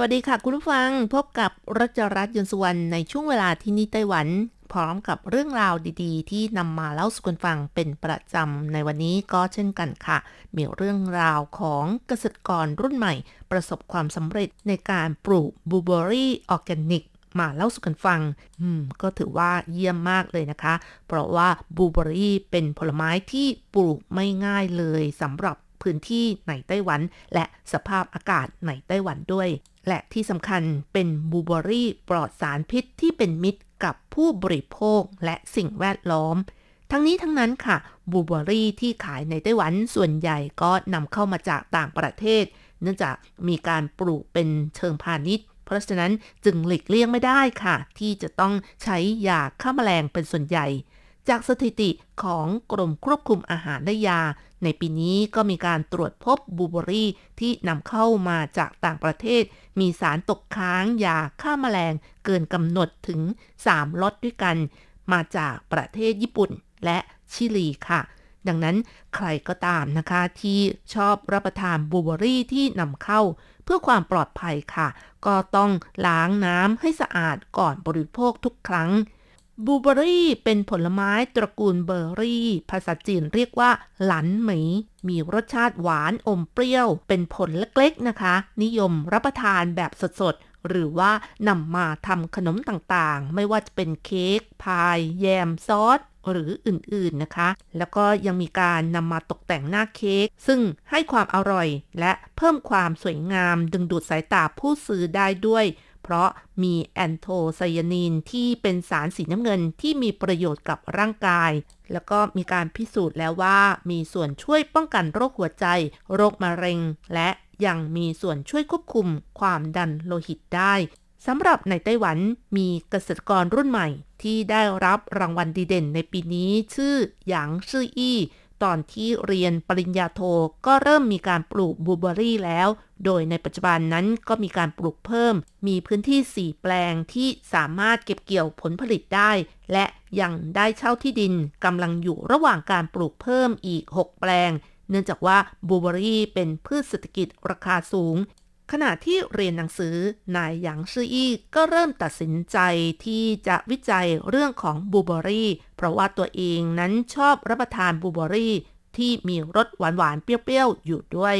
วัสดีค่ะ คุณผู้ฟังพบกับรัชรัตน์ยนต์สุวรรณในช่วงเวลาที่นี่ไต้หวัน พร้อมกับเรื่องราวดีๆ ที่นำมาเล่าสู่กันฟังเป็นประจำในวันนี้ก็เช่นกันค่ะ มีเรื่องราวของเกษตรกรรุ่นใหม่ ประสบความสำเร็จในการปลูกบลูเบอรี่ออร์แกนิกมาเล่าสู่กันฟัง อืม ก็ถือว่าเยี่ยมมากเลยนะคะ เพราะว่าบลูเบอรี่เป็นผลไม้ที่ปลูกไม่ง่ายเลยสำหรับพื้นที่ในไต้หวัน และสภาพอากาศในไต้หวันด้วย และที่สำคัญเป็นบูเบอรี่ปลอดสารพิษที่เป็นมิตรกับผู้บริโภคและสิ่งแวดล้อม ทั้งนี้ทั้งนั้นค่ะบูเบอรี่ที่ขายในไต้หวันส่วนใหญ่ก็นำเข้ามาจากต่างประเทศ เนื่องจากมีการปลูกเป็นเชิงพาณิชย์ เพราะฉะนั้นจึงหลีกเลี่ยงไม่ได้ค่ะ ที่จะต้องใช้ยาฆ่าแมลงเป็นส่วนใหญ่ จากสถิติของกรมควบคุมอาหารและยา ในปีนี้ก็มีการตรวจพบบูเบอรี่ที่นำเข้ามาจากต่างประเทศ มีสารตกค้างยาฆ่าแมลงเกินกำหนดถึง 3ล็อตด้วยกัน มาจากประเทศญี่ปุ่นและชิลีค่ะ ดังนั้นใครก็ตามนะคะที่ชอบรับประทานบูเบอรี่ที่นำเข้า เพื่อความปลอดภัยค่ะ ก็ต้องล้างน้ำให้สะอาดก่อนบริโภคทุกครั้ง บูเบอรี่เป็นผลไม้ตระกูลเบอร์รี่ ภาษาจีนเรียกว่า หลันหมี มีรสชาติหวานอมเปรี้ยว เป็นผลเล็กๆนะคะ นิยมรับประทานแบบสดๆ หรือว่านำมาทำขนมต่างๆ ไม่ว่าจะเป็นเค้ก พาย แยม ซอส หรืออื่นๆนะคะ แล้วก็ยังมีการนำมาตกแต่งหน้าเค้ก ซึ่งให้ความอร่อย และเพิ่มความสวยงามดึงดูดสายตาผู้ซื้อได้ด้วย เพราะมีแอนโทไซยานีนที่เป็นสารสีน้ำเงินที่มีประโยชน์กับร่างกาย แล้วก็มีการพิสูจน์แล้วว่า มีส่วนช่วยป้องกันโรคหัวใจ โรคมะเร็ง และยังมีส่วนช่วยควบคุมความดันโลหิตได้สำหรับในไต้หวันมีเกษตรกรรุ่นใหม่ที่ได้รับรางวัลดีเด่นในปีนี้ชื่อหยางซื่ออี้ ตอนที่เรียนปริญญาโทก็เริ่มมีการปลูกบูเบอรี่แล้ว โดยในปัจจุบันนั้นก็มีการปลูกเพิ่ม มีพื้นที่ 4 แปลงที่สามารถเก็บเกี่ยวผลผลิตได้ และยังได้เช่าที่ดินกำลังอยู่ระหว่างการปลูกเพิ่มอีก 6 แปลง เนื่องจากว่าบูเบอรี่เป็นพืชเศรษฐกิจราคาสูง ขณะที่เรียนหนังสือนายหยางซื่ออี้ก็เริ่มตัดสินใจที่จะวิจัยเรื่องของบูเบอรี่ เพราะว่าตัวเองนั้นชอบรับประทานบูเบอรี่ ที่มีรสหวานๆเปรี้ยวๆ อยู่ด้วย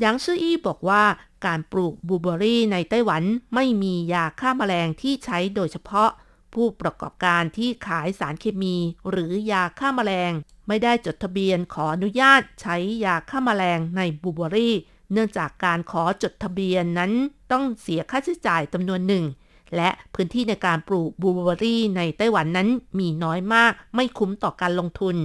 หยางซื่ออี้บอกว่าการปลูกบูเบอรี่ในไต้หวันไม่มียาฆ่าแมลงที่ใช้โดยเฉพาะ ผู้ประกอบการที่ขายสารเคมี หรือยาฆ่าแมลง ไม่ได้จดทะเบียนขออนุญาตใช้ยาฆ่าแมลงในบูเบอรี่ เนื่องจากการขอจดทะเบียนนั้นต้องเสียค่าใช้จ่ายจำนวนหนึ่ง และพื้นที่ในการปลูกบลูเบอรี่ในไต้หวันนั้นมีน้อยมากไม่คุ้มต่อการลงทุน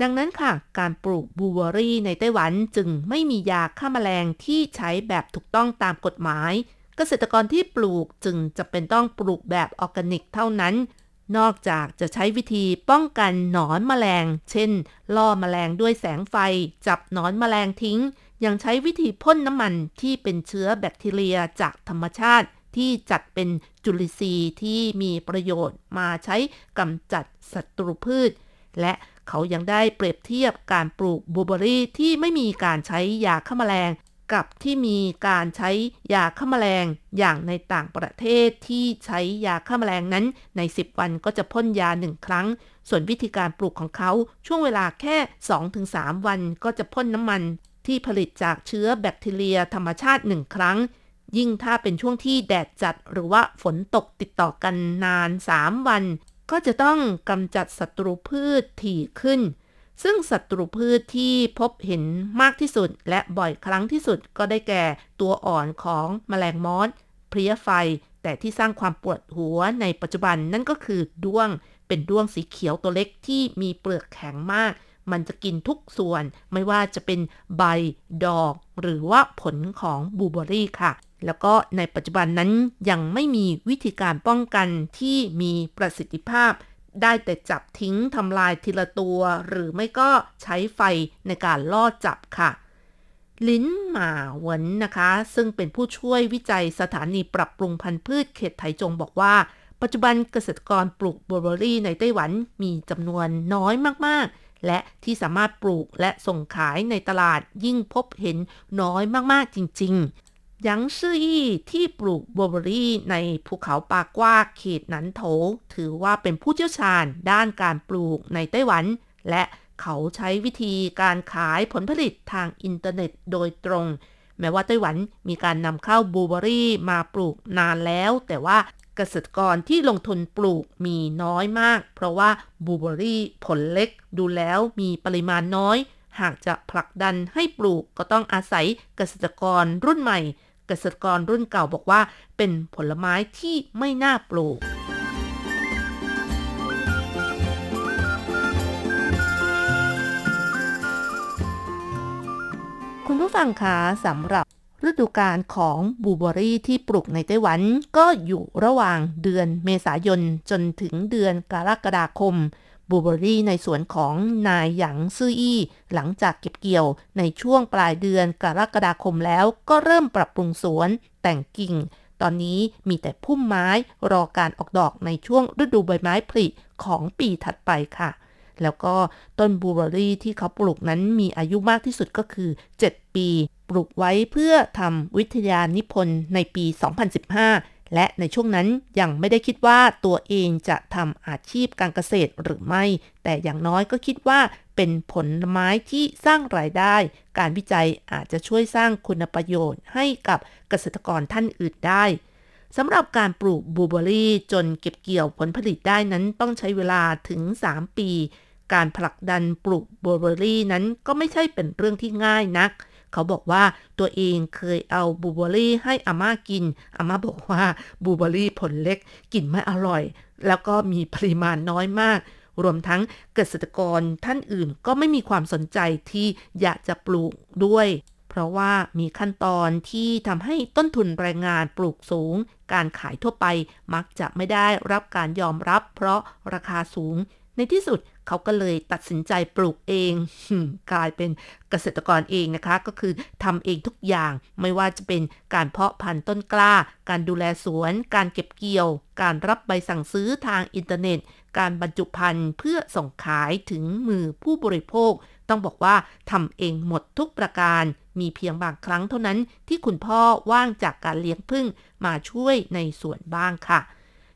ดังนั้นค่ะ การปลูกบลูเบอรี่ในไต้หวันจึงไม่มียาฆ่าแมลงที่ใช้แบบถูกต้องตามกฎหมาย เกษตรกรที่ปลูกจึงจะเป็นต้องปลูกแบบออร์แกนิกเท่านั้นนอกจากจะใช้วิธีป้องกันหนอนแมลง เช่น ล่อแมลงด้วยแสงไฟ จับหนอนแมลงทิ้ง ยังใช้วิธีพ่นน้ำมันที่เป็นเชื้อแบคทีเรียจากธรรมชาติที่จัดเป็นจุลินทรีย์ที่มีประโยชน์มาใช้กำจัดศัตรูพืช และเขายังได้เปรียบเทียบการปลูกบลูเบอรี่ที่ไม่มีการใช้ยาฆ่าแมลง กับที่มีการใช้ยาฆ่าแมลง อย่างในต่างประเทศที่ใช้ยาฆ่าแมลงนั้น ใน 10 วันก็จะพ่นยาหนึ่งครั้ง ส่วนวิธีการปลูกของเขาช่วงเวลาแค่ 2-3 วันก็จะพ่นน้ำมัน ที่ผลิตจากเชื้อแบคทีเรียธรรมชาติหนึ่งครั้ง ยิ่งถ้าเป็นช่วงที่แดดจัดหรือว่าฝนตกติดต่อกันนาน 3 วัน ก็จะต้องกำจัดศัตรูพืชถี่ขึ้น ซึ่งศัตรูพืชที่พบเห็นมากที่สุด และบ่อยครั้งที่สุดก็ได้แก่ตัวอ่อนของแมลงมอสเพลี้ยไฟ แต่ที่สร้างความปวดหัวในปัจจุบันนั่นก็คือด้วงเป็นด้วงสีเขียวตัวเล็กที่มีเปลือกแข็งมาก มันจะกินทุกส่วน ไม่ว่าจะเป็นใบดอกหรือว่าผลของบูเบอรี่ค่ะ แล้วก็ในปัจจุบันนั้นยังไม่มีวิธีการป้องกันที่มีประสิทธิภาพ ได้แต่จับทิ้งทำลายทีละตัว หรือไม่ก็ใช้ไฟในการล่อจับค่ะลินหมาหวนนะคะ ซึ่งเป็นผู้ช่วยวิจัยสถานีปรับปรุงพันธุ์พืชเขตไถจงบอกว่า ปัจจุบันเกษตรกรปลูกบลูเบอรี่ในไต้หวันมีจำนวนน้อยมาก และที่สามารถปลูกและส่งขายในตลาดยิ่งพบเห็นน้อยมากๆจริง ๆ ยังซื่ออี้ที่ปลูกบลูเบอรี่ในภูเขาปากว่าเขตนันโถ ถือว่าเป็นผู้เชี่ยวชาญด้านการปลูกในไต้หวัน และเขาใช้วิธีการขายผลผลิตทางอินเทอร์เน็ตโดยตรง แม้ว่าไต้หวันมีการนำเข้าบลูเบอรี่มาปลูกนานแล้ว แต่ว่า เกษตรกรที่ลงทุนปลูกมีน้อยมาก เพราะว่าบูเบอรี่ผลเล็กดูแล้วมีปริมาณน้อย หากจะผลักดันให้ปลูกก็ต้องอาศัยเกษตรกรรุ่นใหม่ เกษตรกรรุ่นเก่าบอกว่า เป็นผลไม้ที่ไม่น่าปลูกคุณผู้ฟังคะสำหรับ ฤดูกาลของบูเบอรี่ที่ปลูกในไต้หวัน ก็อยู่ระหว่างเดือนเมษายนจนถึงเดือนกรกฎาคมบูเบอรี่ในสวนของนายหยางซื่ออี้ หลังจากเก็บเกี่ยวในช่วงปลายเดือนกรกฎาคมแล้วก็เริ่มปรับปรุงสวนแต่งกิ่ง ตอนนี้มีแต่พุ่มไม้รอการออกดอกในช่วงฤดูใบไม้ผลิของปีถัดไปค่ะ แล้วก็ต้นบลูเบอรี่ที่เขาปลูกนั้นมีอายุมากที่สุดก็คือ 7 ปี ปลูกไว้เพื่อทำวิทยานิพนธ์ในปี 2015 และในช่วงนั้นยังไม่ได้คิดว่าตัวเองจะทำอาชีพการเกษตรหรือไม่ แต่อย่างน้อยก็คิดว่าเป็นผลไม้ที่สร้างรายได้ การวิจัยอาจจะช่วยสร้างคุณประโยชน์ให้กับเกษตรกรท่านอื่นได้ สำหรับการปลูกบลูเบอรี่จนเก็บเกี่ยวผลผลิตได้นั้นต้องใช้เวลาถึง 3 ปี การผลักดันปลูกบลูเบอรี่นั้นก็ไม่ใช่เป็นเรื่องที่ง่ายนัก เขาบอกว่าตัวเองเคยเอาบลูเบอรี่ให้อาม่ากิน อาม่าบอกว่าบลูเบอรี่ผลเล็กกลิ่นไม่อร่อย แล้วก็มีปริมาณน้อยมากรวมทั้งเกษตรกรท่านอื่นก็ไม่มีความสนใจที่อยากจะปลูกด้วย เพราะว่ามีขั้นตอนที่ทำให้ต้นทุนแรงงานปลูกสูง การขายทั่วไปมักจะไม่ได้รับการยอมรับ เพราะราคาสูง ในที่สุดเขาก็เลยตัดสินใจปลูกเอง กลายเป็นเกษตรกรเองนะคะ ก็คือทำเองทุกอย่าง ไม่ว่าจะเป็นการเพาะพันธุ์ต้นกล้า การดูแลสวน การเก็บเกี่ยว การรับใบสั่งซื้อทางอินเทอร์เน็ต การบรรจุภัณฑ์เพื่อส่งขายถึงมือผู้บริโภค ต้องบอกว่าทำเองหมดทุกประการ มีเพียงบางครั้งเท่านั้นที่คุณพ่อว่างจากการเลี้ยงผึ้งมาช่วยในส่วนบ้างค่ะ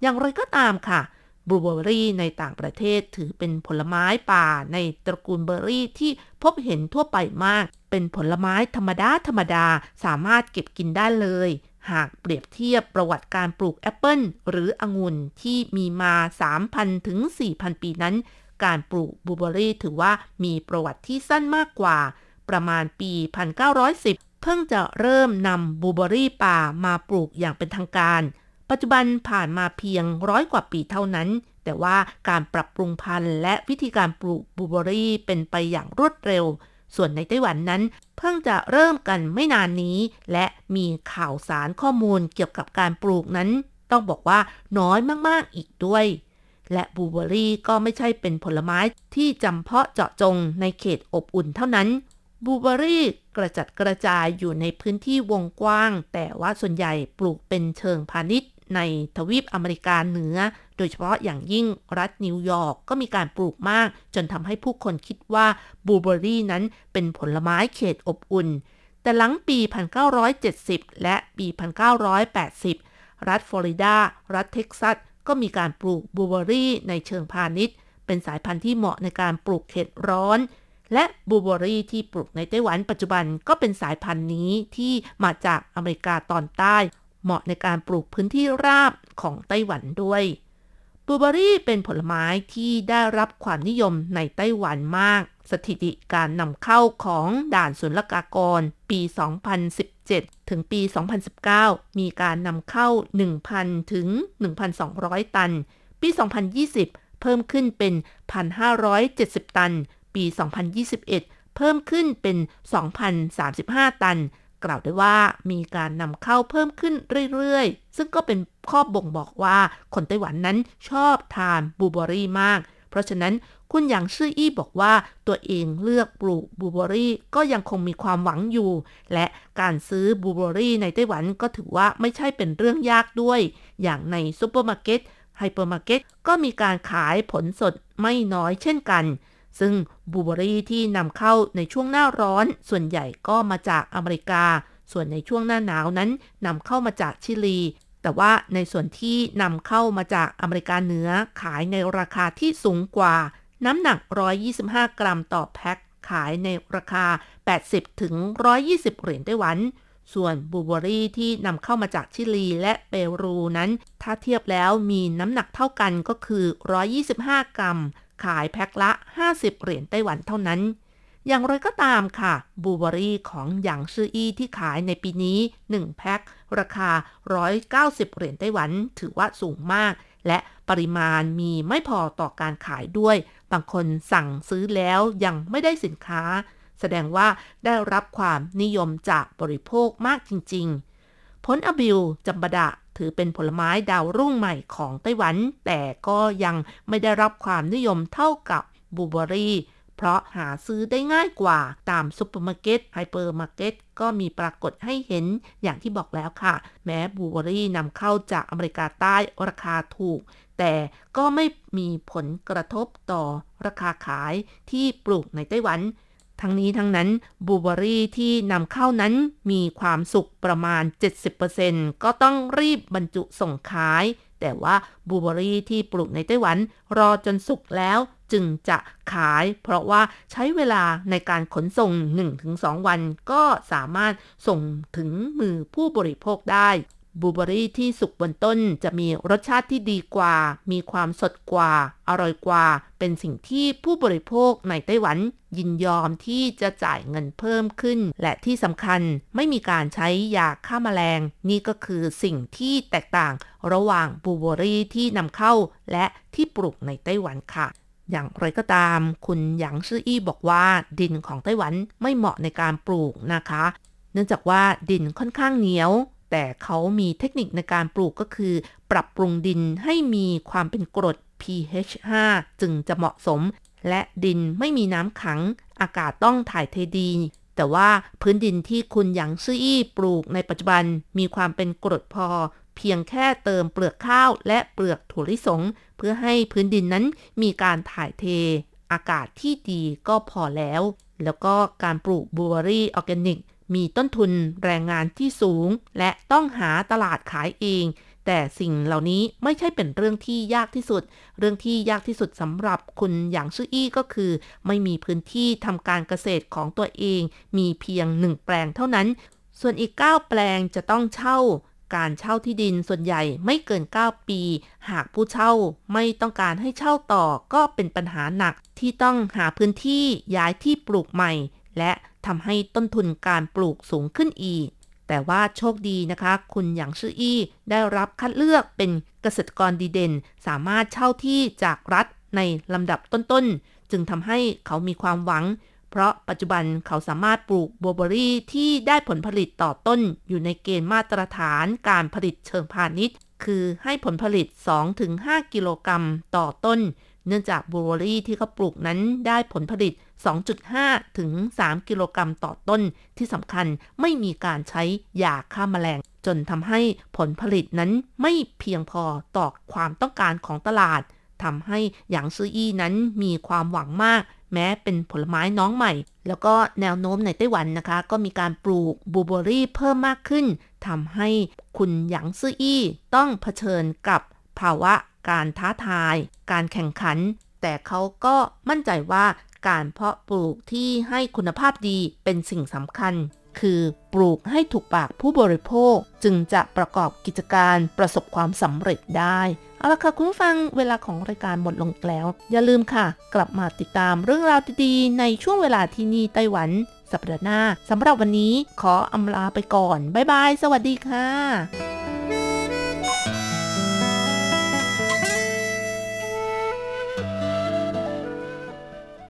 อย่างไรก็ตามค่ะบลูเบอรี่ในต่างประเทศถือเป็นผลไม้ป่าในตระกูลเบอร์รี่ที่พบเห็นทั่วไปมาก เป็นผลไม้ธรรมดาธรรมดาสามารถเก็บกินได้เลย หากเปรียบเทียบประวัติการปลูกแอปเปิลหรือองุ่นที่มีมา 3,000 ถึง 4,000 ปีนั้น การปลูกบลูเบอรี่ถือว่ามีประวัติที่สั้นมากกว่า ประมาณปี 1910 เพิ่งจะเริ่มนำบูเบอรี่ป่ามาปลูกอย่างเป็นทางการ ปัจจุบันผ่านมาเพียงร้อยกว่าปีเท่านั้น แต่ว่าการปรับปรุงพันธุ์และวิธีการปลูกบูเบอรี่เป็นไปอย่างรวดเร็ว ส่วนในไต้หวันนั้น เพิ่งจะเริ่มกันไม่นานนี้ และมีข่าวสารข้อมูลเกี่ยวกับการปลูกนั้น ต้องบอกว่าน้อยมากๆอีกด้วยและบูเบอรี่ก็ไม่ใช่เป็นผลไม้ที่จำเพาะเจาะจงในเขตอบอุ่นเท่านั้น บูเบอรี่กระจัดกระจายอยู่ในพื้นที่วงกว้าง แต่ว่าส่วนใหญ่ปลูกเป็นเชิงพาณิชย์ในทวีปอเมริกาเหนือ โดยเฉพาะอย่างยิ่งรัฐนิวยอร์กก็มีการปลูกมาก จนทำให้ผู้คนคิดว่าบูเบอรี่นั้นเป็นผลไม้เขตอบอุ่น แต่หลังปี 1970 และปี 1980 รัฐฟลอริดา รัฐเท็กซัส ก็มีการปลูกบลูเบอรี่ในเชิงพาณิชย์ เป็นสายพันธุ์ที่เหมาะในการปลูกเขตร้อน และบลูเบอรี่ที่ปลูกในไต้หวันปัจจุบันก็เป็นสายพันธุ์นี้ที่มาจากอเมริกาตอนใต้ เหมาะในการปลูกพื้นที่ราบของไต้หวันด้วยบลูเบอรี่เป็นผลไม้ที่ได้รับความนิยมในไต้หวันมาก สถิติการนำเข้าของด่านศุลกากร ปี 2017 ถึงปี 2019 มีการนำเข้า 1,000 ถึง 1,200 ตัน ปี 2020 เพิ่มขึ้นเป็น 1,570 ตัน ปี 2021 เพิ่มขึ้นเป็น 2,035 ตัน กล่าวได้ว่ามีการนำเข้าเพิ่มขึ้นเรื่อยๆ ซึ่งก็เป็นข้อบ่งบอกว่าคนไต้หวันนั้นชอบทานบูเบอรี่มาก เพราะฉะนั้นคุณหยางซื่ออี้บอกว่าตัวเองเลือกปลูกบลูเบอรี่ก็ยังคงมีความหวังอยู่ และการซื้อบลูเบอรี่ในไต้หวันก็ถือว่าไม่ใช่เป็นเรื่องยากด้วย อย่างในซูเปอร์มาร์เก็ตไฮเปอร์มาร์เก็ตก็มีการขายผลสดไม่น้อยเช่นกัน ซึ่งบลูเบอรี่ที่นำเข้าในช่วงหน้าร้อน ส่วนใหญ่ก็มาจากอเมริกา ส่วนในช่วงหน้าหนาวนั้นนำเข้ามาจากชิลี แต่ว่าในส่วนที่นำเข้ามาจากอเมริกาเหนือขายในราคาที่สูงกว่า น้ำหนัก 125 กรัมต่อแพ็คขายในราคา 80 ถึง 120 เหรียญไต้หวัน ส่วนบูเบอรี่ที่นำเข้ามาจากชิลีและเปรูนั้น ถ้าเทียบแล้วมีน้ำหนักเท่ากันก็คือ 125 กรัม ขายแพ็คละ 50 เหรียญไต้หวันเท่านั้น อย่างไรก็ตามค่ะ บูเบอรี่ของหยางซื่ออี้ที่ขายในปีนี้ 1 แพ็คราคา 190 เหรียญไต้หวัน ถือว่าสูงมาก และปริมาณมีไม่พอต่อการขายด้วย บางคนสั่งซื้อแล้วยังไม่ได้สินค้า แสดงว่าได้รับความนิยมจากบริโภคมากจริง ๆ ผลอบิลจัมบดะถือเป็นผลไม้ดาวรุ่งใหม่ของไต้หวัน แต่ก็ยังไม่ได้รับความนิยมเท่ากับบูเบอรี่ เพราะหาซื้อได้ง่ายกว่าตามซุปเปอร์มาร์เก็ตไฮเปอร์มาร์เก็ตก็มีปรากฏให้เห็นอย่างที่บอกแล้วค่ะ แม้บลูเบอรี่นำเข้าจากอเมริกาใต้ราคาถูก แต่ก็ไม่มีผลกระทบต่อราคาขายที่ปลูกในไต้หวัน ทั้งนี้ทั้งนั้นบลูเบอรี่ที่นำเข้านั้นมีความสุกประมาณ 70%ก็ต้องรีบบรรจุส่งขาย แต่ว่าบลูเบอรี่ที่ปลูกในไต้หวัน รอจนสุกแล้วจึงจะขาย เพราะว่าใช้เวลาในการขนส่ง 1-2 วัน ก็สามารถส่งถึงมือผู้บริโภคได้ บูเบอรี่ที่สุกบนต้นจะมีรสชาติที่ดีกว่า มีความสดกว่า อร่อยกว่า เป็นสิ่งที่ผู้บริโภคในไต้หวัน ยินยอมที่จะจ่ายเงินเพิ่มขึ้น และที่สำคัญไม่มีการใช้ยาฆ่าแมลง นี่ก็คือสิ่งที่แตกต่างระหว่างบูเบอรี่ที่นำเข้า และที่ปลูกในไต้หวันค่ะอย่างไรก็ตาม คุณหยางซื่ออี้บอกว่าดินของไต้หวันไม่เหมาะในการปลูกนะคะ เนื่องจากว่าดินค่อนข้างเหนียว แต่เขามีเทคนิคในการปลูกก็คือ ปรับปรุงดินให้มีความเป็นกรด pH 5 จึงจะเหมาะสม และดินไม่มีน้ำขัง อากาศต้องถ่ายเทดี แต่ว่าพื้นดินที่คุณหยางซื่ออี้ปลูกในปัจจุบันมีความเป็นกรดพอ เพียงแค่เติมเปลือกข้าวและเปลือกถั่วลิสง เพื่อให้พื้นดินนั้นมีการถ่ายเท อากาศที่ดีก็พอแล้ว แล้วก็การปลูกบลูเบอรี่ออร์แกนิก มีต้นทุนแรงงานที่สูง และต้องหาตลาดขายเอง แต่สิ่งเหล่านี้ไม่ใช่เป็นเรื่องที่ยากที่สุด เรื่องที่ยากที่สุดสำหรับคุณหยางซื่ออี้ก็คือ ไม่มีพื้นที่ทำการเกษตรของตัวเอง มีเพียงหนึ่งแปลงเท่านั้น ส่วนอีก 9 แปลงจะต้องเช่าการเช่าที่ดินส่วนใหญ่ไม่เกิน 9 ปี หากผู้เช่าไม่ต้องการให้เช่าต่อก็เป็นปัญหาหนักที่ต้องหาพื้นที่ย้ายที่ปลูกใหม่ และ ทำให้ต้นทุนการปลูกสูงขึ้นอีก แต่ว่าโชคดีนะคะ คุณหยางซื่ออี้ได้รับคัดเลือกเป็นเกษตรกรดีเด่น สามารถเช่าที่จากรัฐในลำดับต้นๆ จึงทำให้เขามีความหวัง เพราะปัจจุบันเขาสามารถปลูกบลูเบอรี่ที่ได้ผลผลิตต่อต้น อยู่ในเกณฑ์มาตรฐานการผลิตเชิงพาณิชย์ คือให้ผลผลิต 2-5 กิโลกรัมต่อต้น เนื่องจากบลูเบอรี่ที่เขาปลูกนั้นได้ผลผลิต 2.5 ถึง 3 กิโลกรัมต่อต้นที่สำคัญไม่มีการใช้ยาฆ่าแมลง จนทำให้ผลผลิตนั้นไม่เพียงพอต่อความต้องการของตลาดทำให้หยางซื้ออี้นั้นมีความหวังมาก แม้เป็นผลไม้น้องใหม่ แล้วก็แนวโน้มในไต้หวันนะคะ ก็มีการปลูกบูเบอรี่เพิ่มมากขึ้นทำให้คุณหยางซื่ออี้ต้องเผชิญกับภาวะการท้าทาย การแข่งขัน แต่เขาก็มั่นใจว่า การเพาะปลูกที่ให้คุณภาพดีเป็นสิ่งสำคัญ คือปลูกให้ถูกปากผู้บริโภคจึงจะประกอบกิจการประสบความสำเร็จได้เอาละค่ะคุณผู้ฟังเวลาของรายการหมดลงแล้ว อย่าลืมค่ะ กลับมาติดตามเรื่องราวดีๆ ในช่วงเวลาที่นี่ไต้หวัน สัปดาห์หน้าสำหรับวันนี้ขออำลาไปก่อน บ๊ายบาย สวัสดีค่ะ